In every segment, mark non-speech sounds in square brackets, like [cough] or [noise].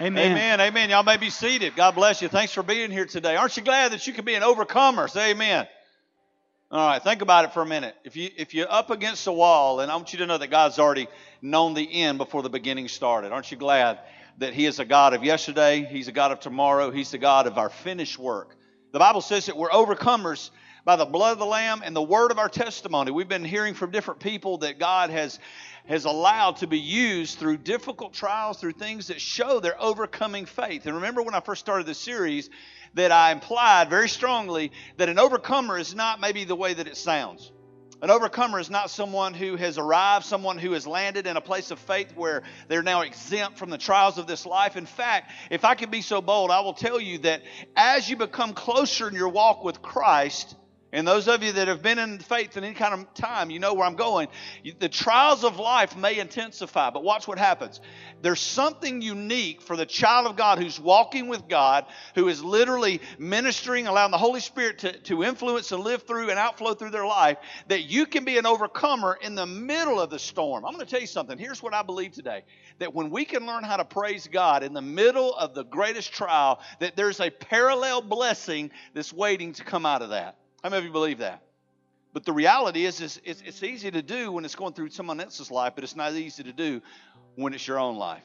Amen. Amen. Amen. Y'all may be seated. God bless you. Thanks for being here today. Aren't you glad that you can be an overcomer? Say amen. All right, think about it for a minute. If you if you're up against a wall, and I want you to know that God's already known the end before the beginning started. Aren't you glad that He is a God of yesterday, He's a God of tomorrow, He's the God of our finished work. The Bible says that we're overcomers by the blood of the Lamb and the word of our testimony. We've been hearing from different people that God has has allowed to be used through difficult trials, through things that show their overcoming faith. And remember when I first started the series that I implied very strongly that an overcomer is not maybe the way that it sounds. An overcomer is not someone who has arrived, someone who has landed in a place of faith where they're now exempt from the trials of this life. In fact, if I can be so bold, I will tell you that as you become closer in your walk with Christ, and those of you that have been in faith in any kind of time, you know where I'm going. The trials of life may intensify, but watch what happens. There's something unique for the child of God who's walking with God, who is literally ministering, allowing the Holy Spirit to, to influence and live through and outflow through their life, that you can be an overcomer in the middle of the storm. I'm going to tell you something. Here's what I believe today that when we can learn how to praise God in the middle of the greatest trial, that there's a parallel blessing that's waiting to come out of that. How many of you believe that? But the reality is, is it's, it's easy to do when it's going through someone else's life, but it's not easy to do when it's your own life.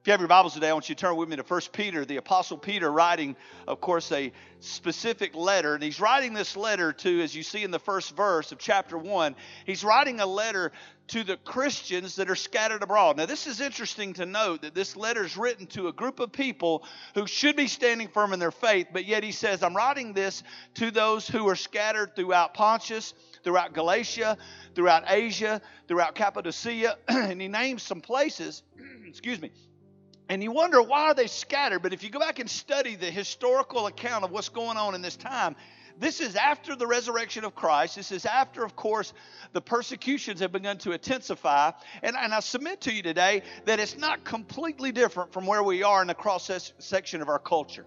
If you have your Bibles today, I want you to turn with me to 1 Peter, the Apostle Peter writing, of course, a specific letter. And he's writing this letter to, as you see in the first verse of chapter 1, he's writing a letter to the Christians that are scattered abroad. Now, this is interesting to note that this letter is written to a group of people who should be standing firm in their faith, but yet he says, I'm writing this to those who are scattered throughout Pontus, throughout Galatia, throughout Asia, throughout Cappadocia, [clears throat] and he names some places, [clears throat] excuse me, and you wonder why are they scattered? But if you go back and study the historical account of what's going on in this time, this is after the resurrection of Christ. This is after, of course, the persecutions have begun to intensify. And, and I submit to you today that it's not completely different from where we are in the cross section of our culture.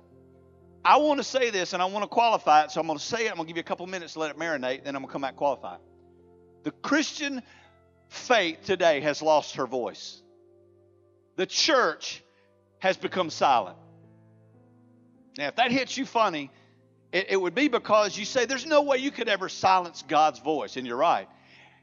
I want to say this and I want to qualify it, so I'm going to say it. I'm going to give you a couple minutes to let it marinate, then I'm going to come back qualify it. The Christian faith today has lost her voice. The church has become silent. Now, if that hits you funny, it, it, would be because you say there's no way you could ever silence God's voice, and you're right.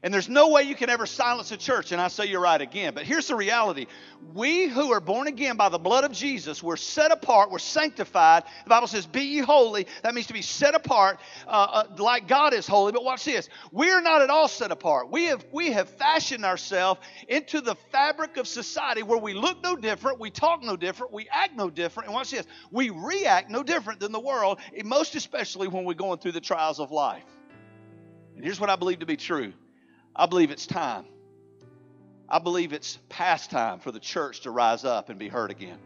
And there's no way you can ever silence a church. And I say you're right again. But here's the reality we who are born again by the blood of Jesus, we're set apart, we're sanctified. The Bible says, Be ye holy. That means to be set apart uh, uh, like God is holy. But watch this we're not at all set apart. We have, we have fashioned ourselves into the fabric of society where we look no different, we talk no different, we act no different. And watch this we react no different than the world, most especially when we're going through the trials of life. And here's what I believe to be true I believe it's time. I believe it's past time for the church to rise up and be heard again.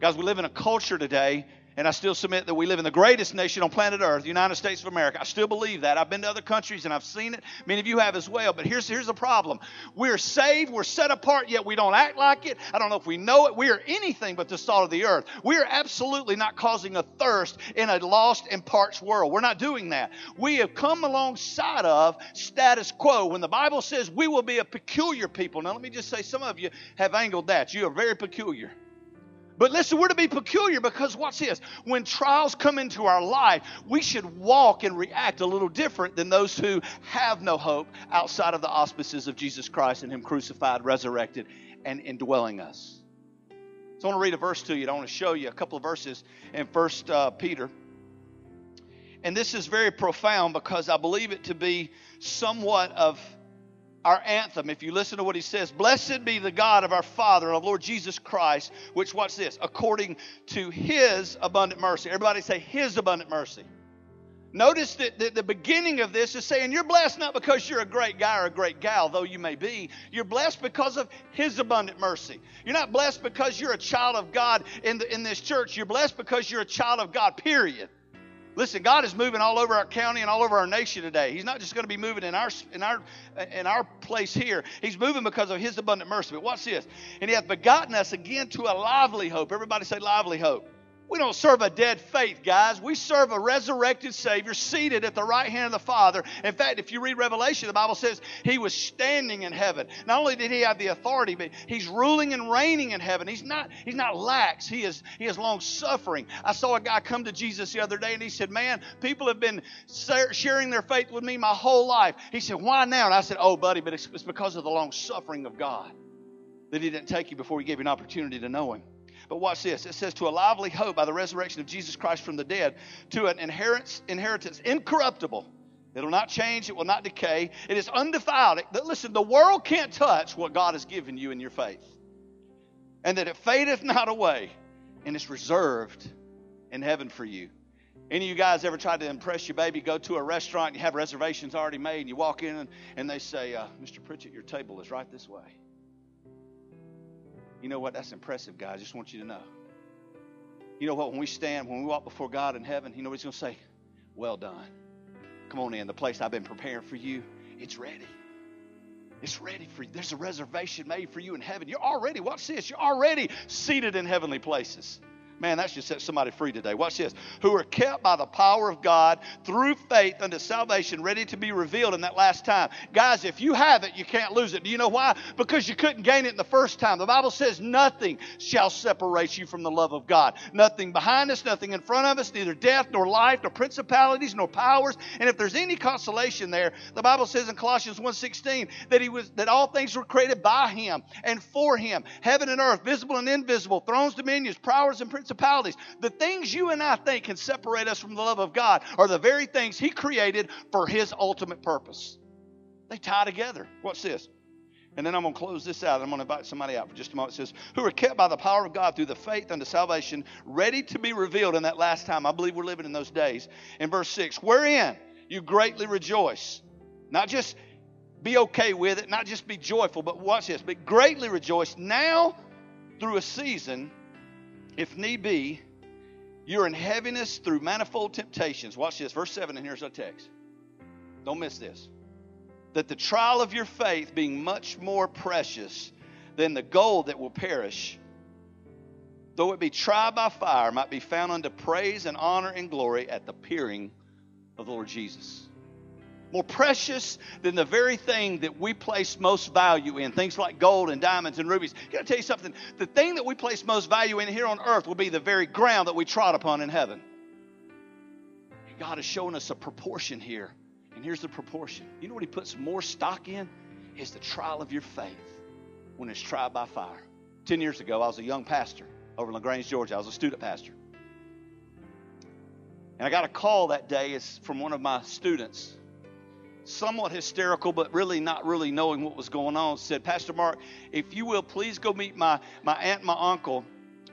Guys, we live in a culture today and I still submit that we live in the greatest nation on planet Earth, the United States of America. I still believe that. I've been to other countries and I've seen it. Many of you have as well. But here's, here's the problem we're saved, we're set apart, yet we don't act like it. I don't know if we know it. We are anything but the salt of the earth. We are absolutely not causing a thirst in a lost and parched world. We're not doing that. We have come alongside of status quo. When the Bible says we will be a peculiar people, now let me just say, some of you have angled that. You are very peculiar. But listen, we're to be peculiar because watch this. When trials come into our life, we should walk and react a little different than those who have no hope outside of the auspices of Jesus Christ and Him crucified, resurrected, and indwelling us. So I want to read a verse to you. I want to show you a couple of verses in First uh, Peter. And this is very profound because I believe it to be somewhat of our anthem, if you listen to what he says, Blessed be the God of our Father and of Lord Jesus Christ, which, watch this, according to his abundant mercy. Everybody say, His abundant mercy. Notice that the, the beginning of this is saying you're blessed not because you're a great guy or a great gal, though you may be. You're blessed because of His abundant mercy. You're not blessed because you're a child of God in, the, in this church. You're blessed because you're a child of God, period. Listen, God is moving all over our county and all over our nation today. He's not just going to be moving in our in our in our place here. He's moving because of His abundant mercy. But watch this. And He hath begotten us again to a lively hope. Everybody say lively hope. We don't serve a dead faith, guys. We serve a resurrected Savior seated at the right hand of the Father. In fact, if you read Revelation, the Bible says he was standing in heaven. Not only did he have the authority, but he's ruling and reigning in heaven. He's not, he's not lax. He is, he is long suffering. I saw a guy come to Jesus the other day and he said, Man, people have been sharing their faith with me my whole life. He said, Why now? And I said, Oh, buddy, but it's, it's because of the long suffering of God that he didn't take you before he gave you an opportunity to know him. But watch this. It says, to a lively hope by the resurrection of Jesus Christ from the dead, to an inheritance, inheritance incorruptible. It'll not change. It will not decay. It is undefiled. Listen, the world can't touch what God has given you in your faith. And that it fadeth not away, and it's reserved in heaven for you. Any of you guys ever tried to impress your baby? Go to a restaurant, you have reservations already made, and you walk in, and, and they say, uh, Mr. Pritchett, your table is right this way. You know what? That's impressive, guys. I just want you to know. You know what? When we stand, when we walk before God in heaven, you know what He's going to say? Well done. Come on in. The place I've been preparing for you, it's ready. It's ready for you. There's a reservation made for you in heaven. You're already, watch this, you're already seated in heavenly places. Man, that should set somebody free today. Watch this. Who are kept by the power of God through faith unto salvation, ready to be revealed in that last time. Guys, if you have it, you can't lose it. Do you know why? Because you couldn't gain it in the first time. The Bible says nothing shall separate you from the love of God. Nothing behind us, nothing in front of us, neither death nor life, nor principalities, nor powers. And if there's any consolation there, the Bible says in Colossians 1:16 that he was that all things were created by him and for him. Heaven and earth, visible and invisible, thrones, dominions, powers, and principalities principalities. The things you and I think can separate us from the love of God are the very things He created for His ultimate purpose. They tie together. Watch this. And then I'm going to close this out. I'm going to invite somebody out for just a moment. It says, Who are kept by the power of God through the faith unto salvation, ready to be revealed in that last time. I believe we're living in those days. In verse 6, wherein you greatly rejoice. Not just be okay with it, not just be joyful, but watch this, but greatly rejoice now through a season if need be, you're in heaviness through manifold temptations. Watch this, verse 7, and here's our text. Don't miss this. That the trial of your faith, being much more precious than the gold that will perish, though it be tried by fire, might be found unto praise and honor and glory at the appearing of the Lord Jesus more precious than the very thing that we place most value in, things like gold and diamonds and rubies. I gotta tell you something. The thing that we place most value in here on earth will be the very ground that we trod upon in heaven. And God is showing us a proportion here. And here's the proportion. You know what He puts more stock in? Is the trial of your faith when it's tried by fire. Ten years ago, I was a young pastor over in LaGrange, Georgia. I was a student pastor. And I got a call that day from one of my students somewhat hysterical, but really not really knowing what was going on, said, Pastor Mark, if you will, please go meet my, my aunt my uncle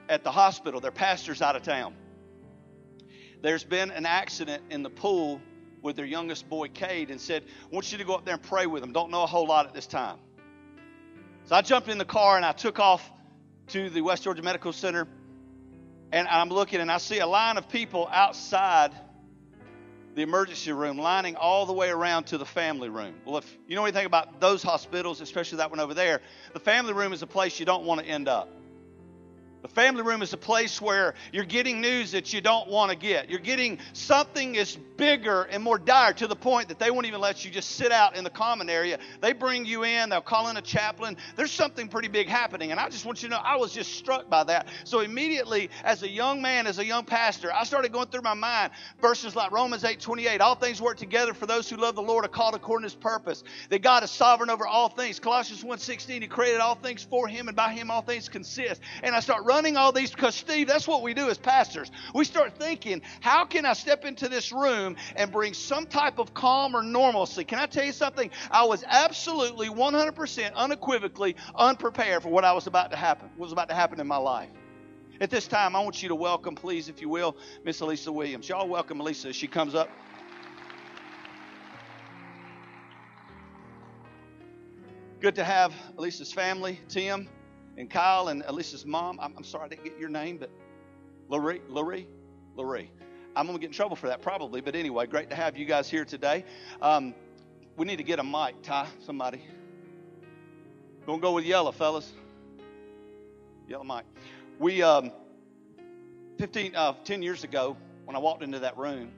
at the hospital. Their pastor's out of town. There's been an accident in the pool with their youngest boy, Cade, and said, I want you to go up there and pray with them. Don't know a whole lot at this time. So I jumped in the car and I took off to the West Georgia Medical Center. And I'm looking and I see a line of people outside the emergency room, lining all the way around to the family room. Well, if you know anything about those hospitals, especially that one over there, the family room is a place you don't want to end up. The family room is a place where you're getting news that you don't want to get. You're getting something is bigger and more dire to the point that they won't even let you just sit out in the common area. They bring you in, they'll call in a chaplain. There's something pretty big happening. And I just want you to know, I was just struck by that. So immediately, as a young man, as a young pastor, I started going through my mind verses like Romans 8 28. All things work together for those who love the Lord are called according to his purpose. That God is sovereign over all things. Colossians 1 16, he created all things for him, and by him all things consist. And I start running running all these because Steve, that's what we do as pastors. We start thinking, how can I step into this room and bring some type of calm or normalcy? Can I tell you something? I was absolutely 100% unequivocally unprepared for what I was about to happen, what was about to happen in my life. At this time, I want you to welcome, please, if you will, Miss Elisa Williams. Y'all welcome Elisa as she comes up. Good to have Elisa's family, Tim, and Kyle and Alicia's mom. I'm, I'm sorry I didn't get your name, but Loree, Loree, Loree. I'm going to get in trouble for that probably, but anyway, great to have you guys here today. Um, we need to get a mic, Ty, somebody. Gonna go with yellow, fellas. Yellow mic. We um, 15, uh, 10 years ago, when I walked into that room,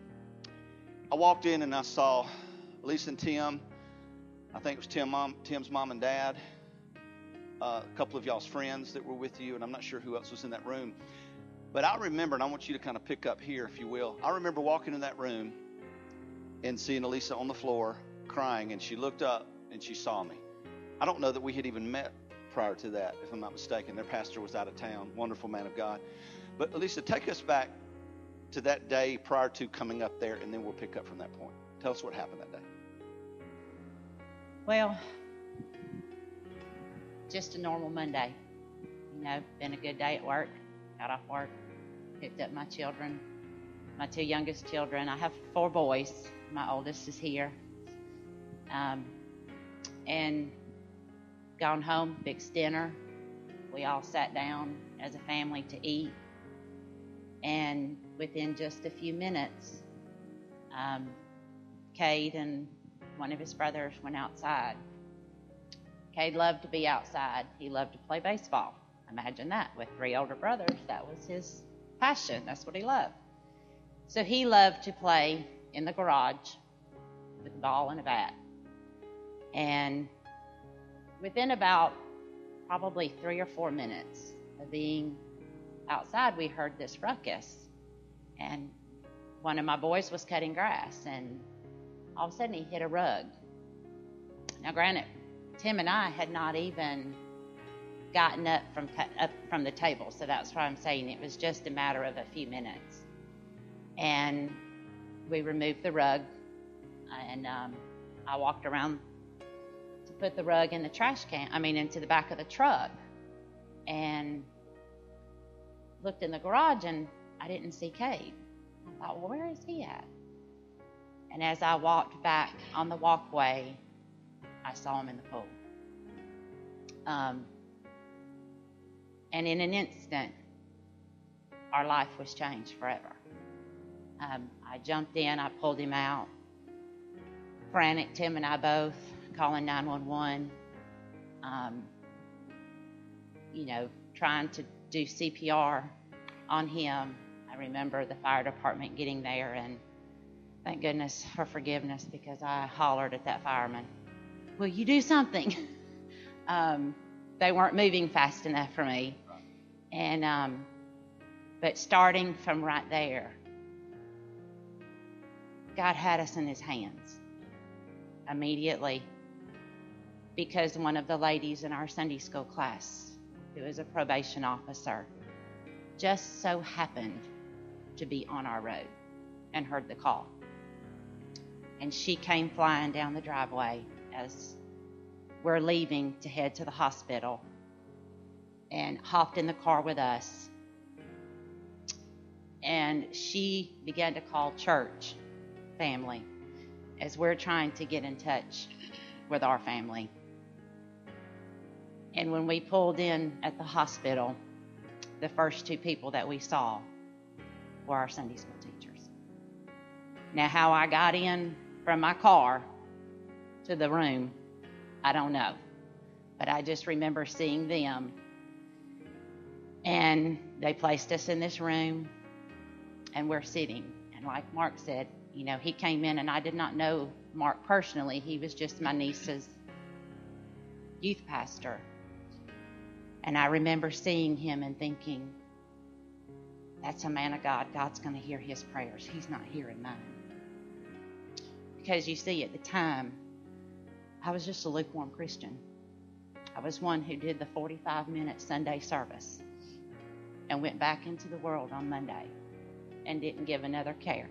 I walked in and I saw Lisa and Tim. I think it was Tim mom, Tim's mom and dad, a couple of y'all's friends that were with you, and I'm not sure who else was in that room. But I remember, and I want you to kind of pick up here, if you will. I remember walking in that room and seeing Elisa on the floor crying, and she looked up and she saw me. I don't know that we had even met prior to that, if I'm not mistaken. Their pastor was out of town, wonderful man of God. But Elisa, take us back to that day prior to coming up there, and then we'll pick up from that point. Tell us what happened that day. Well, just a normal Monday. You know, been a good day at work. Got off work, picked up my children, my two youngest children. I have four boys. My oldest is here. Um, and gone home, fixed dinner. We all sat down as a family to eat. And within just a few minutes, um, Cade and one of his brothers went outside. Cade loved to be outside. He loved to play baseball. Imagine that with three older brothers. That was his passion. That's what he loved. So he loved to play in the garage with a ball and a bat. And within about probably three or four minutes of being outside, we heard this ruckus. And one of my boys was cutting grass, and all of a sudden he hit a rug. Now, granted, Tim and I had not even gotten up from up from the table, so that's why I'm saying it was just a matter of a few minutes. And we removed the rug, and um, I walked around to put the rug in the trash can. I mean, into the back of the truck, and looked in the garage, and I didn't see Cade. I thought, well, where is he at? And as I walked back on the walkway, I saw him in the pool. Um, and in an instant, our life was changed forever. Um, I jumped in, I pulled him out. Frantic, Tim and I both calling 911. Um, you know, trying to do CPR on him. I remember the fire department getting there, and thank goodness for forgiveness because I hollered at that fireman, Will you do something? [laughs] um, they weren't moving fast enough for me. And, um, but starting from right there, God had us in his hands immediately because one of the ladies in our Sunday school class, who is a probation officer, just so happened to be on our road and heard the call. And she came flying down the driveway as we're leaving to head to the hospital and hopped in the car with us. And she began to call church family as we're trying to get in touch with our family. And when we pulled in at the hospital, the first two people that we saw were our Sunday school teachers. Now, how I got in from my car to the room, I don't know. But I just remember seeing them. And they placed us in this room, and we're sitting. And like Mark said, you know, he came in, and I did not know Mark personally. He was just my niece's youth pastor. And I remember seeing him and thinking, that's a man of God. God's going to hear his prayers. He's not hearing mine. Because you see, at the time, I was just a lukewarm Christian. I was one who did the 45 minute Sunday service and went back into the world on Monday and didn't give another care.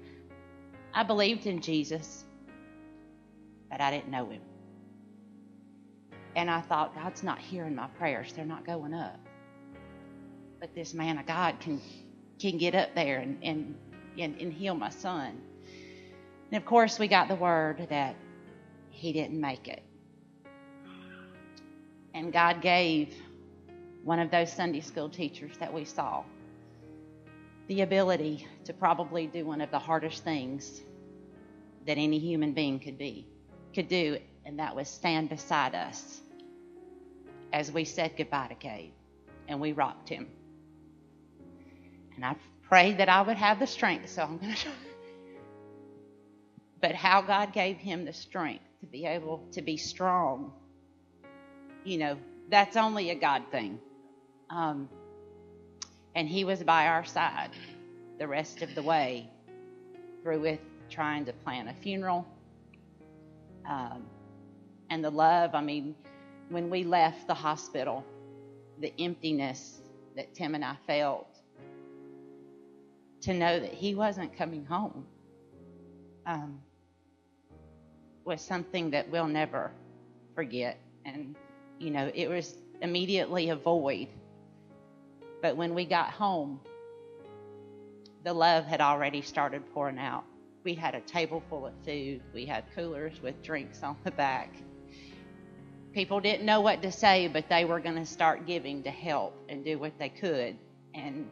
I believed in Jesus, but I didn't know him. And I thought, God's not hearing my prayers. They're not going up. But this man of God can can get up there and, and, and, and heal my son. And of course, we got the word that he didn't make it. And God gave one of those Sunday school teachers that we saw the ability to probably do one of the hardest things that any human being could be could do and that was stand beside us as we said goodbye to Cade and we rocked him. And I prayed that I would have the strength, so I'm going to. But how God gave him the strength to be able to be strong, you know, that's only a God thing. Um, and he was by our side the rest of the way through with trying to plan a funeral. Um, and the love, I mean, when we left the hospital, the emptiness that Tim and I felt to know that he wasn't coming home um, was something that we'll never forget. And, you know, it was immediately a void. But when we got home, the love had already started pouring out. We had a table full of food, we had coolers with drinks on the back. People didn't know what to say, but they were going to start giving to help and do what they could. And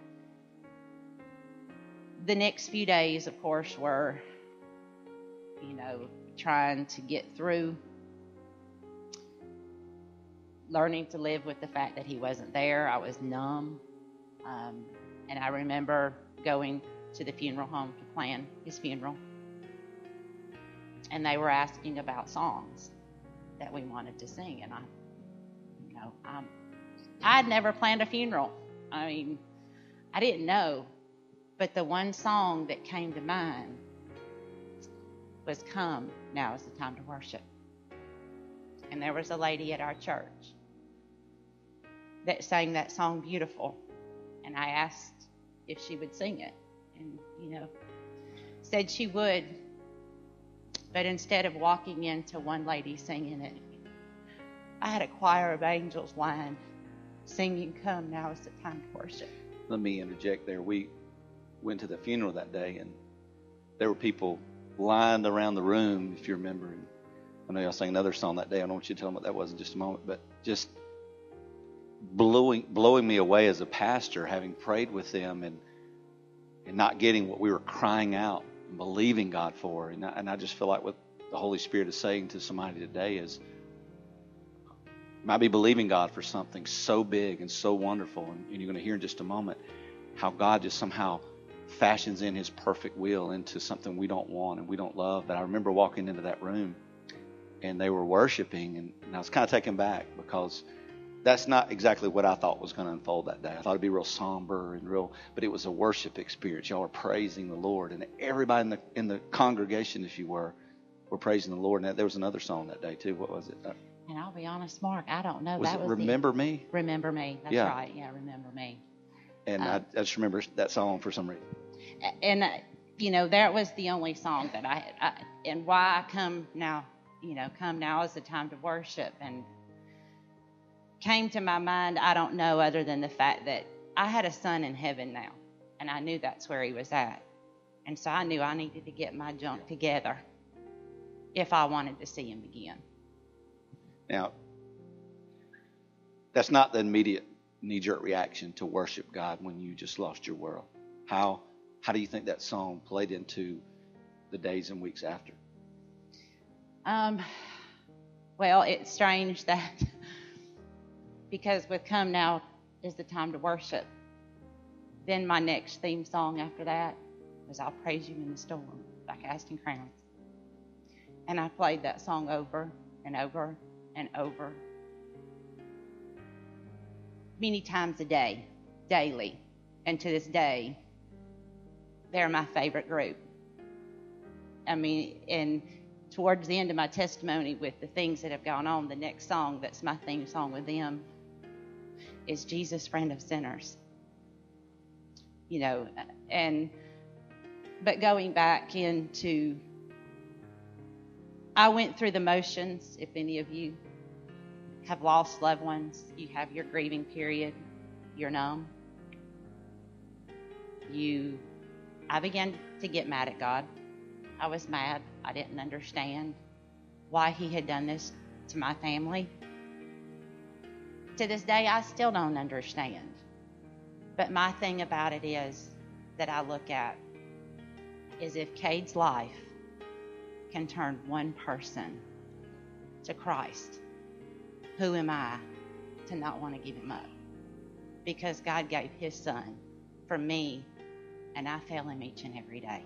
the next few days, of course, were, you know, trying to get through learning to live with the fact that he wasn't there. I was numb. Um, and I remember going to the funeral home to plan his funeral. And they were asking about songs that we wanted to sing. And I, you know, um, I had never planned a funeral. I mean, I didn't know. But the one song that came to mind was Come, Now is the Time to Worship. And there was a lady at our church that sang that song beautiful. And I asked if she would sing it. And, you know, said she would. But instead of walking into one lady singing it, I had a choir of angels line singing, Come, now is the time to worship. Let me interject there. We went to the funeral that day, and there were people lined around the room, if you remember. And I know y'all sang another song that day. I don't want you to tell them what that was in just a moment, but just blowing blowing me away as a pastor, having prayed with them and and not getting what we were crying out and believing God for. And I, and I just feel like what the Holy Spirit is saying to somebody today is, might be believing God for something so big and so wonderful, and, and you're going to hear in just a moment how God just somehow fashions in His perfect will into something we don't want and we don't love. But I remember walking into that room, and they were worshiping, and, and I was kind of taken back because that's not exactly what I thought was going to unfold that day. I thought it'd be real somber and real, but it was a worship experience. Y'all were praising the Lord, and everybody in the in the congregation, if you were, were praising the Lord. And there was another song that day too. What was it? And I'll be honest, Mark, I don't know. Was that was Remember the, Me? Remember Me. That's Yeah. right. Yeah, Remember Me. And Uh, I, I just remember that song for some reason. And uh, you know that was the only song that I, I and why I come now you know come now is the time to worship. And came to my mind I don't know other than the fact that I had a son in heaven now and I knew that's where he was at. And so I knew I needed to get my junk together if I wanted to see him again. Now, that's not the immediate knee-jerk reaction to worship God when you just lost your world. How how do you think that song played into the days and weeks after? Um, well, it's strange that [laughs] because with Come Now is the time to worship, then my next theme song after that was I'll Praise You in the Storm by Casting Crowns. And I played that song over and over and over many times a day, daily. And to this day, they're my favorite group. I mean, and towards the end of my testimony with the things that have gone on, the next song that's my theme song with them is Jesus, Friend of Sinners. You know, and but going back into, I went through the motions. If any of you have lost loved ones, you have your grieving period, you're numb. You, I began to get mad at God. I was mad. I didn't understand why He had done this to my family. To this day, I still don't understand. But my thing about it is that I look at is if Cade's life can turn one person to Christ, who am I to not want to give him up? Because God gave His Son for me And I fail him each and every day.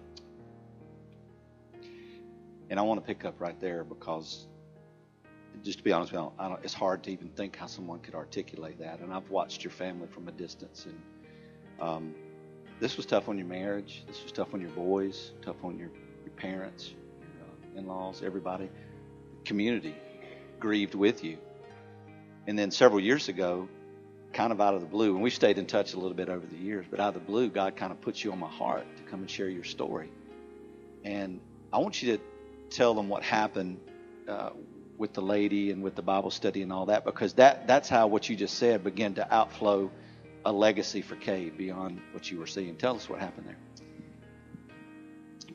And I want to pick up right there because, just to be honest with you, I don't, it's hard to even think how someone could articulate that. And I've watched your family from a distance, and um, this was tough on your marriage. This was tough on your boys, tough on your, your parents, your uh, in-laws, everybody. Community grieved with you. And then several years ago, kind of out of the blue, and we've stayed in touch a little bit over the years, but out of the blue, God kind of puts you on my heart to come and share your story. And I want you to tell them what happened uh, with the lady and with the Bible study and all that, because that that's how what you just said began to outflow a legacy for Cade beyond what you were seeing. Tell us what happened there.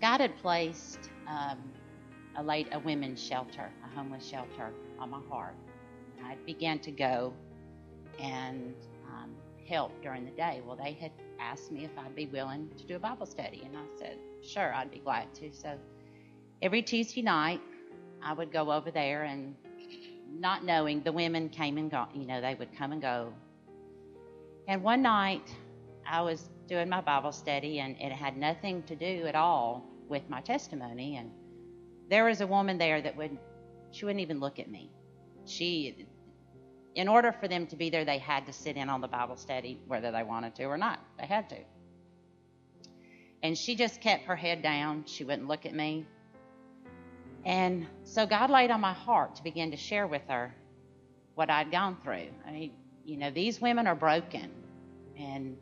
God had placed um, a late a women's shelter, a homeless shelter, on my heart. I began to go and um, help during the day. Well, they had asked me if I'd be willing to do a Bible study, and I said, sure, I'd be glad to. So every Tuesday night, I would go over there and not knowing the women came and go, you know, they would come and go. And one night, I was doing my Bible study, and it had nothing to do at all with my testimony. And there was a woman there that would, she wouldn't even look at me. She, in order for them to be there, they had to sit in on the Bible study, whether they wanted to or not. They had to. And she just kept her head down. She wouldn't look at me. And so God laid on my heart to begin to share with her what I'd gone through. I mean, you know, these women are broken and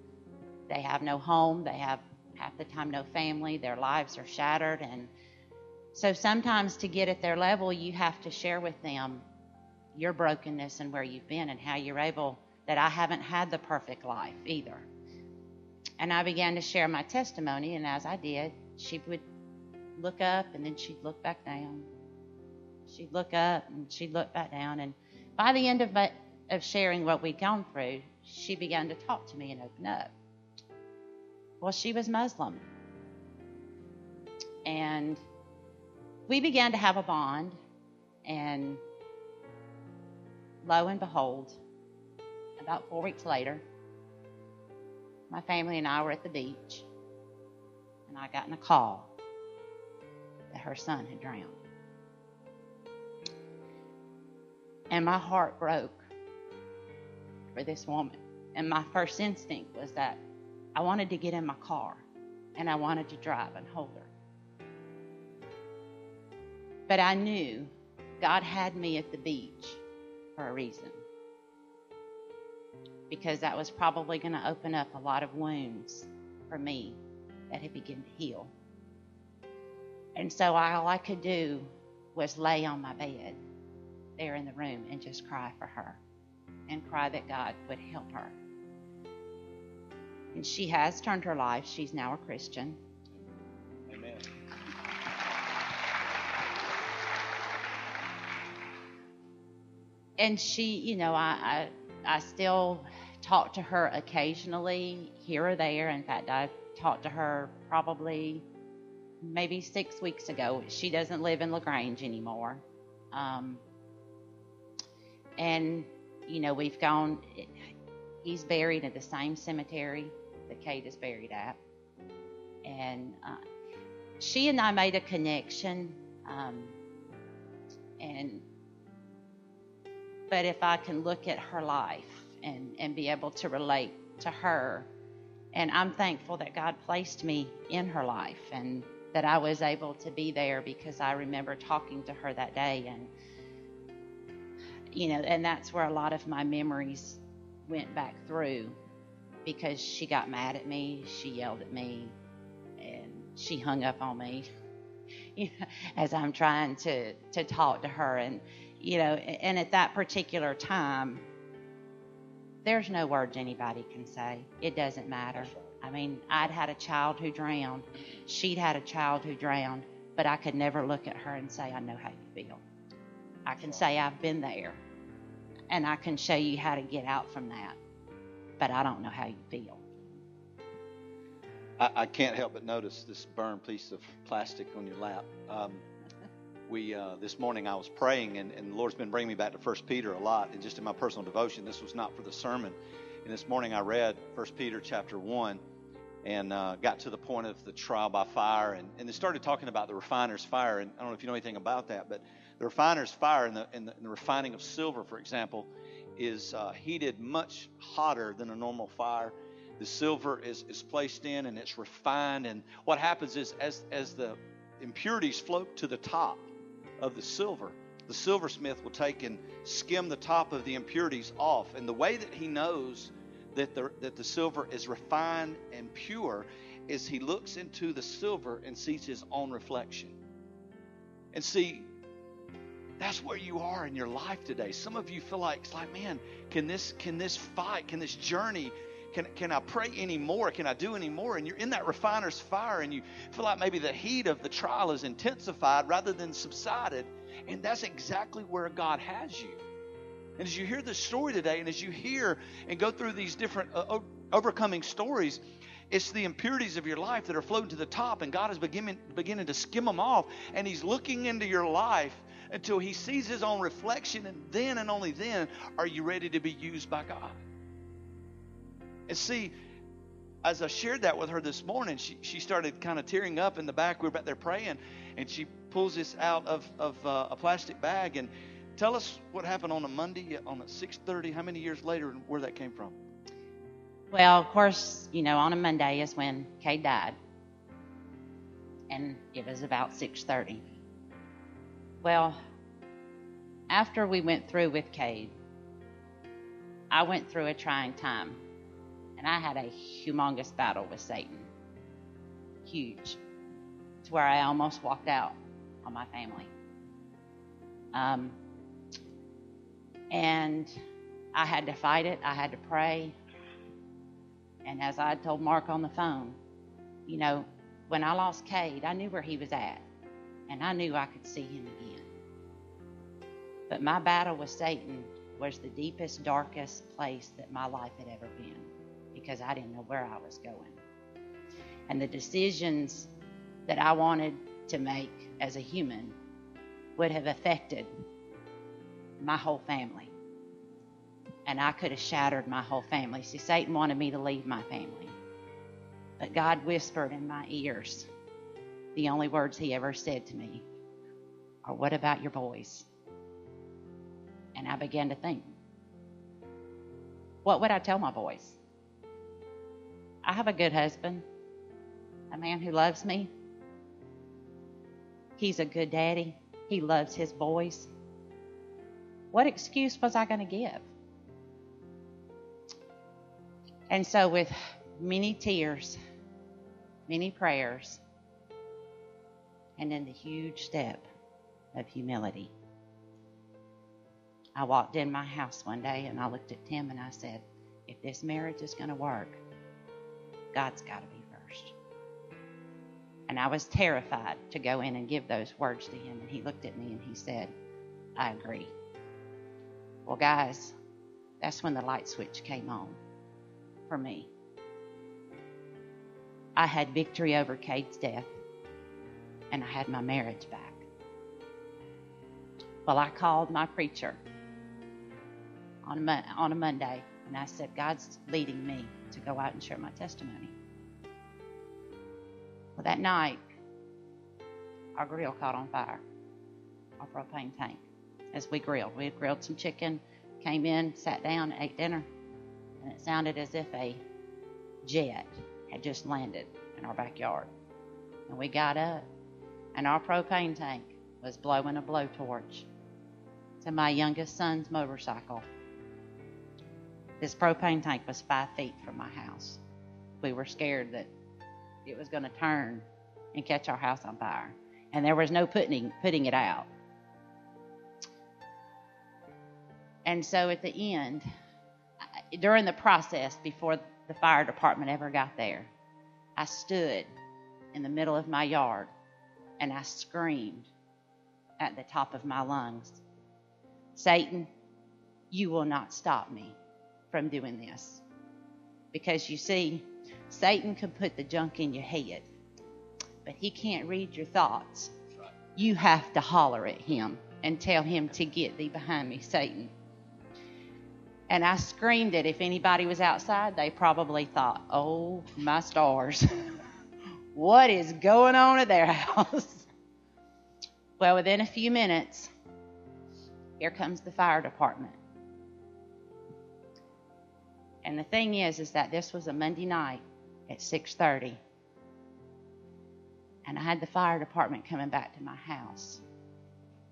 they have no home, they have half the time no family, their lives are shattered. And so sometimes to get at their level, you have to share with them your brokenness and where you've been and how you're able that I haven't had the perfect life either. And I began to share my testimony, and as I did, she would look up and then she'd look back down. She'd look up and she'd look back down. And by the end of, my, of sharing what we'd gone through, she began to talk to me and open up. Well, she was Muslim. And we began to have a bond, and lo and behold, about four weeks later, my family and I were at the beach, and I got in a call that her son had drowned. And my heart broke for this woman. And my first instinct was that I wanted to get in my car and I wanted to drive and hold her. But I knew God had me at the beach for a reason. Because that was probably going to open up a lot of wounds for me that had begun to heal. And so all I could do was lay on my bed there in the room and just cry for her and cry that God would help her. And she has turned her life. She's now a Christian. Amen. And she, you know, I, I, I still talk to her occasionally, here or there. In fact, I talked to her probably maybe six weeks ago. She doesn't live in LaGrange anymore. Um, and, you know, we've gone, he's buried in the same cemetery that Cade is buried at. And uh, she and I made a connection. Um, and, but if I can look at her life and, and be able to relate to her, and I'm thankful that God placed me in her life and that I was able to be there because I remember talking to her that day and you know and that's where a lot of my memories went back through because she got mad at me, she yelled at me and she hung up on me [laughs] as I'm trying to to talk to her. And you know and at that particular time there's no words anybody can say. It doesn't matter. I mean, I'd had a child who drowned. She'd had a child who drowned, but I could never look at her and say, I know how you feel. I can say I've been there, and I can show you how to get out from that, but I don't know how you feel. I, I can't help but notice this burned piece of plastic on your lap. Um, we uh, this morning I was praying, and, and the Lord's been bringing me back to First Peter a lot, and just in my personal devotion. This was not for the sermon. And this morning I read First Peter chapter one, and uh, got to the point of the trial by fire, and, and they started talking about the refiner's fire. And I don't know if you know anything about that, but the refiner's fire in the, in the, in the refining of silver, for example, is uh, heated much hotter than a normal fire. The silver is, is placed in and it's refined. And what happens is, as, as the impurities float to the top of the silver, the silversmith will take and skim the top of the impurities off. And the way that he knows that the, that the silver is refined and pure is he looks into the silver and sees his own reflection. And see, that's where you are in your life today. Some of you feel like it's like, man, can this can this fight, can this journey, can can I pray anymore? Can I do any more? And you're in that refiner's fire and you feel like maybe the heat of the trial is intensified rather than subsided. And that's exactly where God has you. And as you hear this story today, and as you hear and go through these different uh, overcoming stories, it's the impurities of your life that are floating to the top, and God is beginning, beginning to skim them off. And He's looking into your life until He sees His own reflection, and then and only then are you ready to be used by God. And see, as I shared that with her this morning, she, she started kind of tearing up in the back. We were back there praying, and she pulls this out of, of uh, a plastic bag and tell us what happened on a Monday on a 6:30. How many years later, and where that came from? Well, of course, you know, on a Monday is when Cade died, and it was about 6:30. Well, after we went through with Cade, I went through a trying time, and I had a humongous battle with Satan. Huge, to where I almost walked out on my family. Um, and I had to fight it. I had to pray. And as I told Mark on the phone, you know, when I lost Cade, I knew where he was at. And I knew I could see him again. But my battle with Satan was the deepest, darkest place that my life had ever been because I didn't know where I was going. And the decisions that I wanted to make as a human would have affected my whole family. And I could have shattered my whole family. See, Satan wanted me to leave my family. But God whispered in my ears the only words he ever said to me are, What about your boys? And I began to think, What would I tell my boys? I have a good husband, a man who loves me. He's a good daddy. He loves his boys. What excuse was I going to give? And so, with many tears, many prayers, and then the huge step of humility, I walked in my house one day and I looked at Tim and I said, If this marriage is going to work, God's got to be first. And I was terrified to go in and give those words to him. And he looked at me and he said, I agree. Well, guys, that's when the light switch came on for me. I had victory over Cade's death, and I had my marriage back. Well, I called my preacher on a, on a Monday, and I said, God's leading me to go out and share my testimony. Well, that night, our grill caught on fire, our propane tank as we grilled. We had grilled some chicken, came in, sat down, ate dinner, and it sounded as if a jet had just landed in our backyard. And we got up, and our propane tank was blowing a blowtorch to my youngest son's motorcycle. This propane tank was five feet from my house. We were scared that it was going to turn and catch our house on fire. And there was no putting, putting it out. And so at the end, during the process, before the fire department ever got there, I stood in the middle of my yard and I screamed at the top of my lungs Satan, you will not stop me from doing this. Because you see, Satan can put the junk in your head, but he can't read your thoughts. You have to holler at him and tell him to get thee behind me, Satan. And I screamed it. If anybody was outside, they probably thought, oh, my stars. [laughs] what is going on at their [laughs] house? well, within a few minutes, here comes the fire department. And the thing is, is that this was a Monday night at 6:30, and I had the fire department coming back to my house,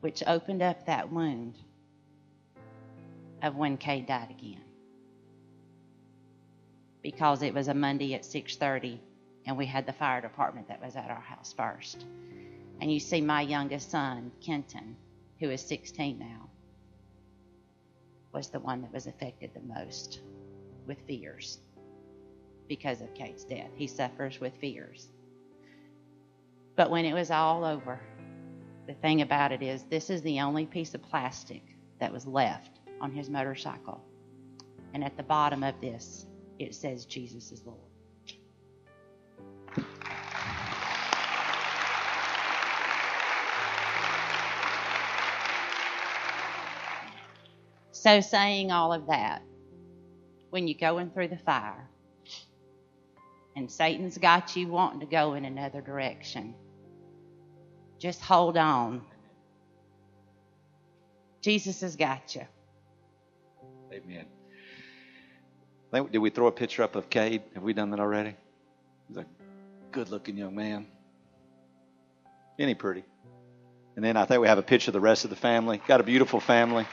which opened up that wound of when Cade died again, because it was a Monday at 6:30, and we had the fire department that was at our house first. And you see, my youngest son, Kenton, who is 16 now, was the one that was affected the most with fears because of Cade's death. He suffers with fears. But when it was all over, the thing about it is, this is the only piece of plastic that was left on his motorcycle. And at the bottom of this, it says, Jesus is Lord. So, saying all of that, when you're going through the fire and Satan's got you wanting to go in another direction, just hold on. Jesus has got you. Amen. Did we throw a picture up of Cade? Have we done that already? He's a good looking young man. Any pretty. And then I think we have a picture of the rest of the family. Got a beautiful family.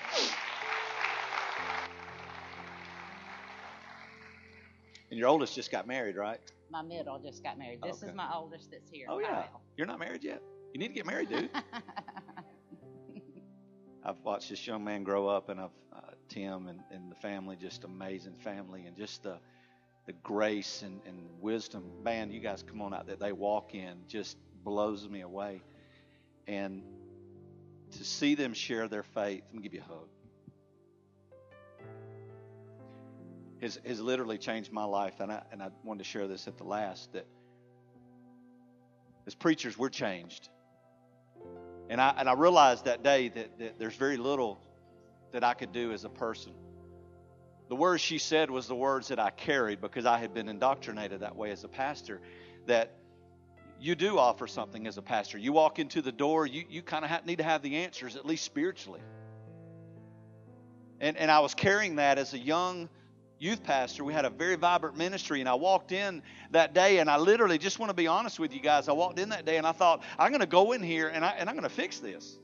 And your oldest just got married, right? My middle just got married. This okay. is my oldest that's here. Oh, yeah. You're not married yet? You need to get married, dude. [laughs] I've watched this young man grow up, and I've uh, Tim and, and the family, just amazing family, and just the the grace and, and wisdom. Man, you guys come on out that they walk in just blows me away. And to see them share their faith, let me give you a hug. Has, has literally changed my life. And I, and I wanted to share this at the last that as preachers, we're changed. And I, and I realized that day that, that there's very little that I could do as a person. The words she said was the words that I carried because I had been indoctrinated that way as a pastor. That you do offer something as a pastor. You walk into the door, you, you kind of need to have the answers, at least spiritually. And, and I was carrying that as a young youth pastor. We had a very vibrant ministry, and I walked in that day, and I literally just want to be honest with you guys. I walked in that day, and I thought, I'm going to go in here and, I, and I'm going to fix this.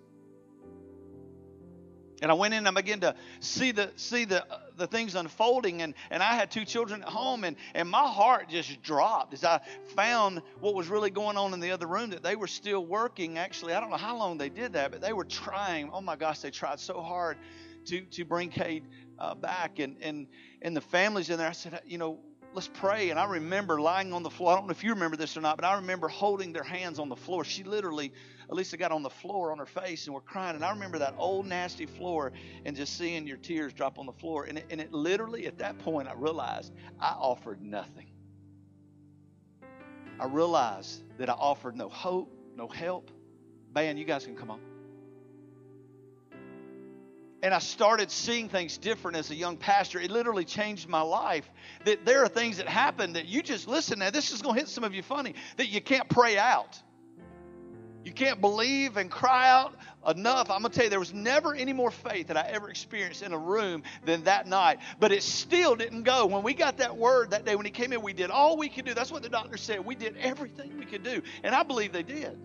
And I went in and I began to see the see the uh, the things unfolding and, and I had two children at home and, and my heart just dropped as I found what was really going on in the other room that they were still working. Actually, I don't know how long they did that, but they were trying. Oh my gosh, they tried so hard to to bring Cade uh, back and and and the families in there. I said, you know, let's pray. And I remember lying on the floor. I don't know if you remember this or not, but I remember holding their hands on the floor. She literally, Elisa got on the floor on her face and we're crying. And I remember that old nasty floor and just seeing your tears drop on the floor. And it, and it literally, at that point, I realized I offered nothing. I realized that I offered no hope, no help. Man, you guys can come on and I started seeing things different as a young pastor. It literally changed my life. That there are things that happen that you just listen. Now, this is going to hit some of you funny that you can't pray out. You can't believe and cry out enough. I'm going to tell you, there was never any more faith that I ever experienced in a room than that night. But it still didn't go. When we got that word that day, when he came in, we did all we could do. That's what the doctor said. We did everything we could do. And I believe they did.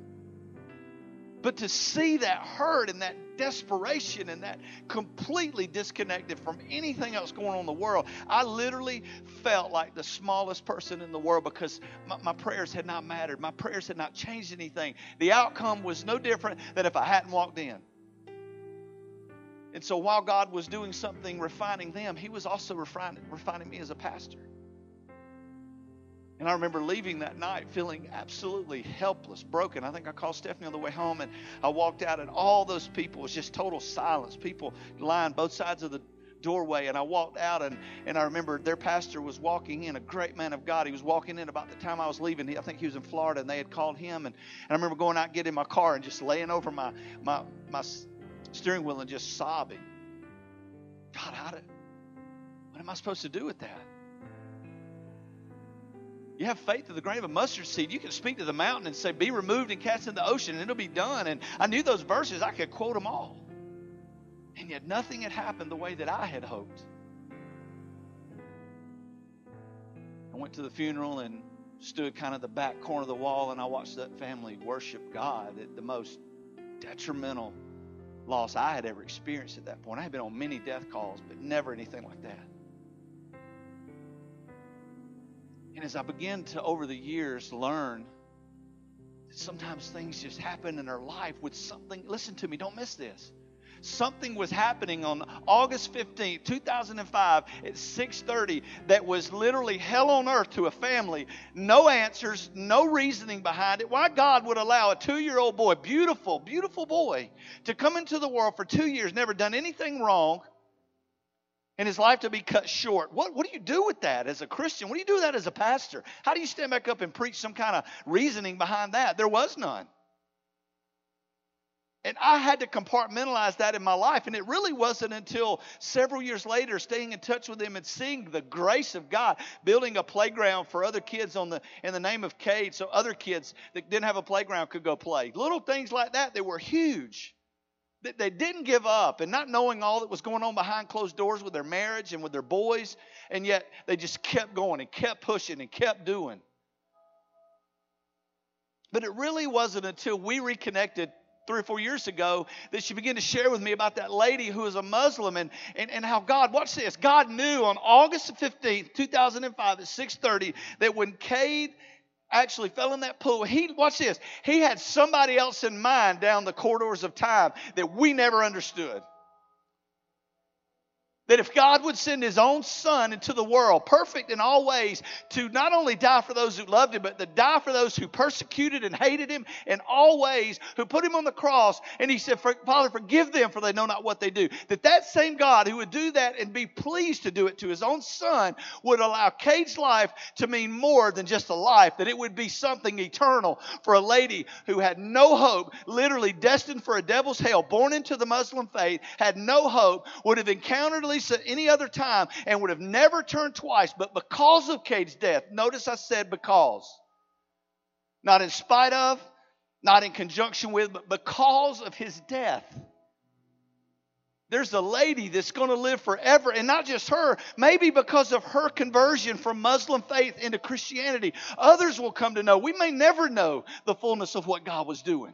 But to see that hurt and that desperation and that completely disconnected from anything else going on in the world, I literally felt like the smallest person in the world because my, my, prayers had not mattered. My prayers had not changed anything. The outcome was no different than if I hadn't walked in. And so while God was doing something refining them, He was also refining, refining me as a pastor. And I remember leaving that night feeling absolutely helpless, broken. I think I called Stephanie on the way home and I walked out, and all those people, was just total silence. People lined both sides of the doorway and I walked out and, and I remember their pastor was walking in, a great man of God. He was walking in about the time I was leaving. I think he was in Florida and they had called him. And, and I remember going out, getting my car and just laying over my, my, my steering wheel and just sobbing. God, how did, What am I supposed to do with that? You have faith of the grain of a mustard seed. You can speak to the mountain and say, Be removed and cast in the ocean, and it'll be done. And I knew those verses, I could quote them all. And yet nothing had happened the way that I had hoped. I went to the funeral and stood kind of the back corner of the wall, and I watched that family worship God at the most detrimental loss I had ever experienced at that point. I had been on many death calls, but never anything like that. And as I began to, over the years, learn that sometimes things just happen in our life with something, listen to me, don't miss this. Something was happening on August 15th, 2005 at 6:30 that was literally hell on earth to a family. No answers, no reasoning behind it. Why God would allow a 2-year-old boy, beautiful, beautiful boy, to come into the world for 2 years, never done anything wrong, and his life to be cut short. What, what do you do with that as a Christian? What do you do with that as a pastor? How do you stand back up and preach some kind of reasoning behind that? There was none. And I had to compartmentalize that in my life. And it really wasn't until several years later, staying in touch with him and seeing the grace of God, building a playground for other kids on the in the name of Cade, so other kids that didn't have a playground could go play. Little things like that, they were huge they didn't give up and not knowing all that was going on behind closed doors with their marriage and with their boys and yet they just kept going and kept pushing and kept doing. But it really wasn't until we reconnected three or four years ago that she began to share with me about that lady who was a muslim and, and, and how god watch this god knew on august 15th 2005 at 6.30 that when cade actually fell in that pool. He watch this. He had somebody else in mind down the corridors of time that we never understood. That if God would send his own son into the world, perfect in all ways, to not only die for those who loved him, but to die for those who persecuted and hated him in all ways, who put him on the cross, and he said, Father, forgive them, for they know not what they do. That that same God who would do that and be pleased to do it to his own son would allow Cade's life to mean more than just a life, that it would be something eternal for a lady who had no hope, literally destined for a devil's hell, born into the Muslim faith, had no hope, would have encountered at any other time and would have never turned twice, but because of Cade's death, notice I said because. Not in spite of, not in conjunction with, but because of his death. There's a lady that's going to live forever, and not just her, maybe because of her conversion from Muslim faith into Christianity. Others will come to know. We may never know the fullness of what God was doing.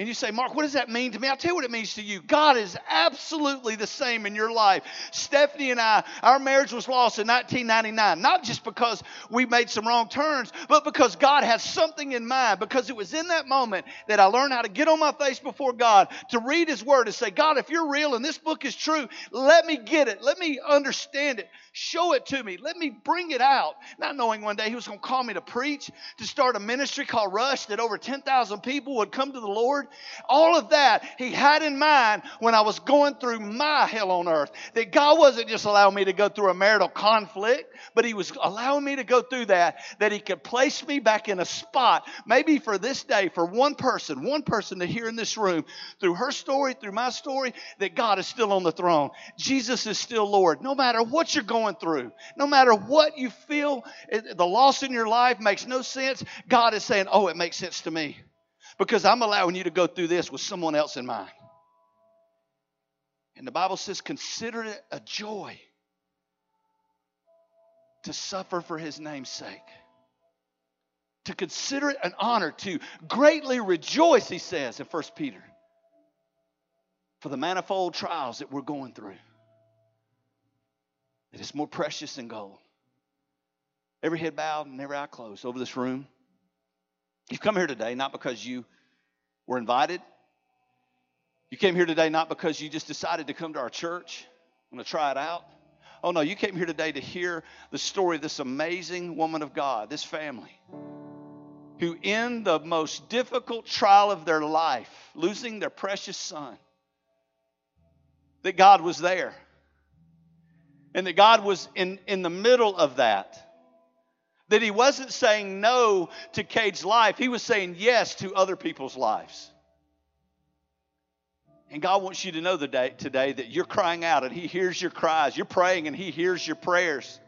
And you say, Mark, what does that mean to me? I'll tell you what it means to you. God is absolutely the same in your life. Stephanie and I, our marriage was lost in 1999, not just because we made some wrong turns, but because God has something in mind. Because it was in that moment that I learned how to get on my face before God, to read His Word, and say, God, if you're real and this book is true, let me get it. Let me understand it. Show it to me. Let me bring it out. Not knowing one day He was going to call me to preach, to start a ministry called Rush, that over 10,000 people would come to the Lord. All of that He had in mind when I was going through my hell on earth. That God wasn't just allowing me to go through a marital conflict, but He was allowing me to go through that, that He could place me back in a spot, maybe for this day, for one person, one person to hear in this room, through her story, through my story, that God is still on the throne. Jesus is still Lord. No matter what you're going through, no matter what you feel, the loss in your life makes no sense, God is saying, Oh, it makes sense to me because I'm allowing you to go through this with someone else in mind. And the Bible says, consider it a joy to suffer for his name's sake. To consider it an honor, to greatly rejoice, he says in 1 Peter, for the manifold trials that we're going through. It is more precious than gold. Every head bowed and every eye closed over this room. You've come here today not because you were invited. You came here today not because you just decided to come to our church. I'm going to try it out. Oh, no, you came here today to hear the story of this amazing woman of God, this family, who, in the most difficult trial of their life, losing their precious son, that God was there. And that God was in, in the middle of that that he wasn't saying no to Cade's life, he was saying yes to other people's lives. And God wants you to know the day, today that you're crying out and He hears your cries. You're praying and He hears your prayers.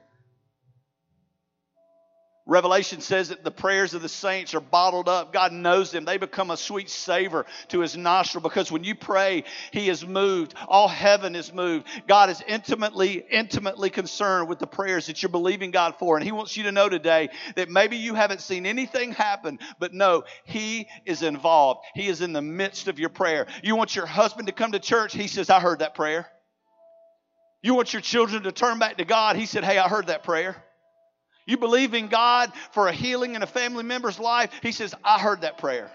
Revelation says that the prayers of the saints are bottled up. God knows them. They become a sweet savor to his nostril because when you pray, he is moved. All heaven is moved. God is intimately, intimately concerned with the prayers that you're believing God for. And he wants you to know today that maybe you haven't seen anything happen, but no, he is involved. He is in the midst of your prayer. You want your husband to come to church? He says, I heard that prayer. You want your children to turn back to God? He said, Hey, I heard that prayer. You believe in God for a healing in a family member's life? He says, I heard that prayer.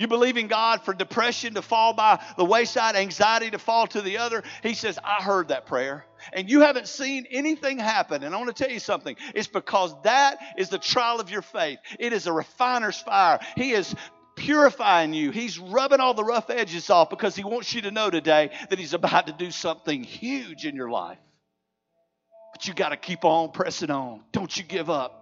You believe in God for depression to fall by the wayside, anxiety to fall to the other? He says, I heard that prayer. And you haven't seen anything happen. And I want to tell you something. It's because that is the trial of your faith. It is a refiner's fire. He is purifying you. He's rubbing all the rough edges off because he wants you to know today that he's about to do something huge in your life. But you got to keep on pressing on. Don't you give up.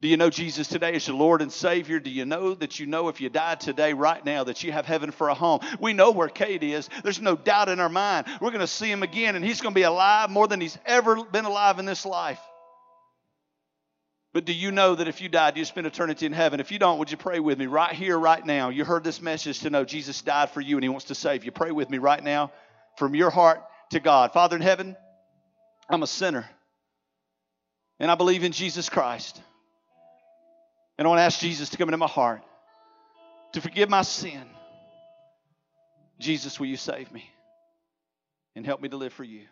Do you know Jesus today is your Lord and Savior? Do you know that you know if you die today, right now, that you have heaven for a home? We know where Cade is. There's no doubt in our mind. We're going to see him again, and he's going to be alive more than he's ever been alive in this life. But do you know that if you died, you spend eternity in heaven? If you don't, would you pray with me right here, right now? You heard this message to know Jesus died for you and he wants to save you. Pray with me right now from your heart to God. Father in heaven, I'm a sinner. And I believe in Jesus Christ. And I want to ask Jesus to come into my heart to forgive my sin. Jesus, will you save me and help me to live for you?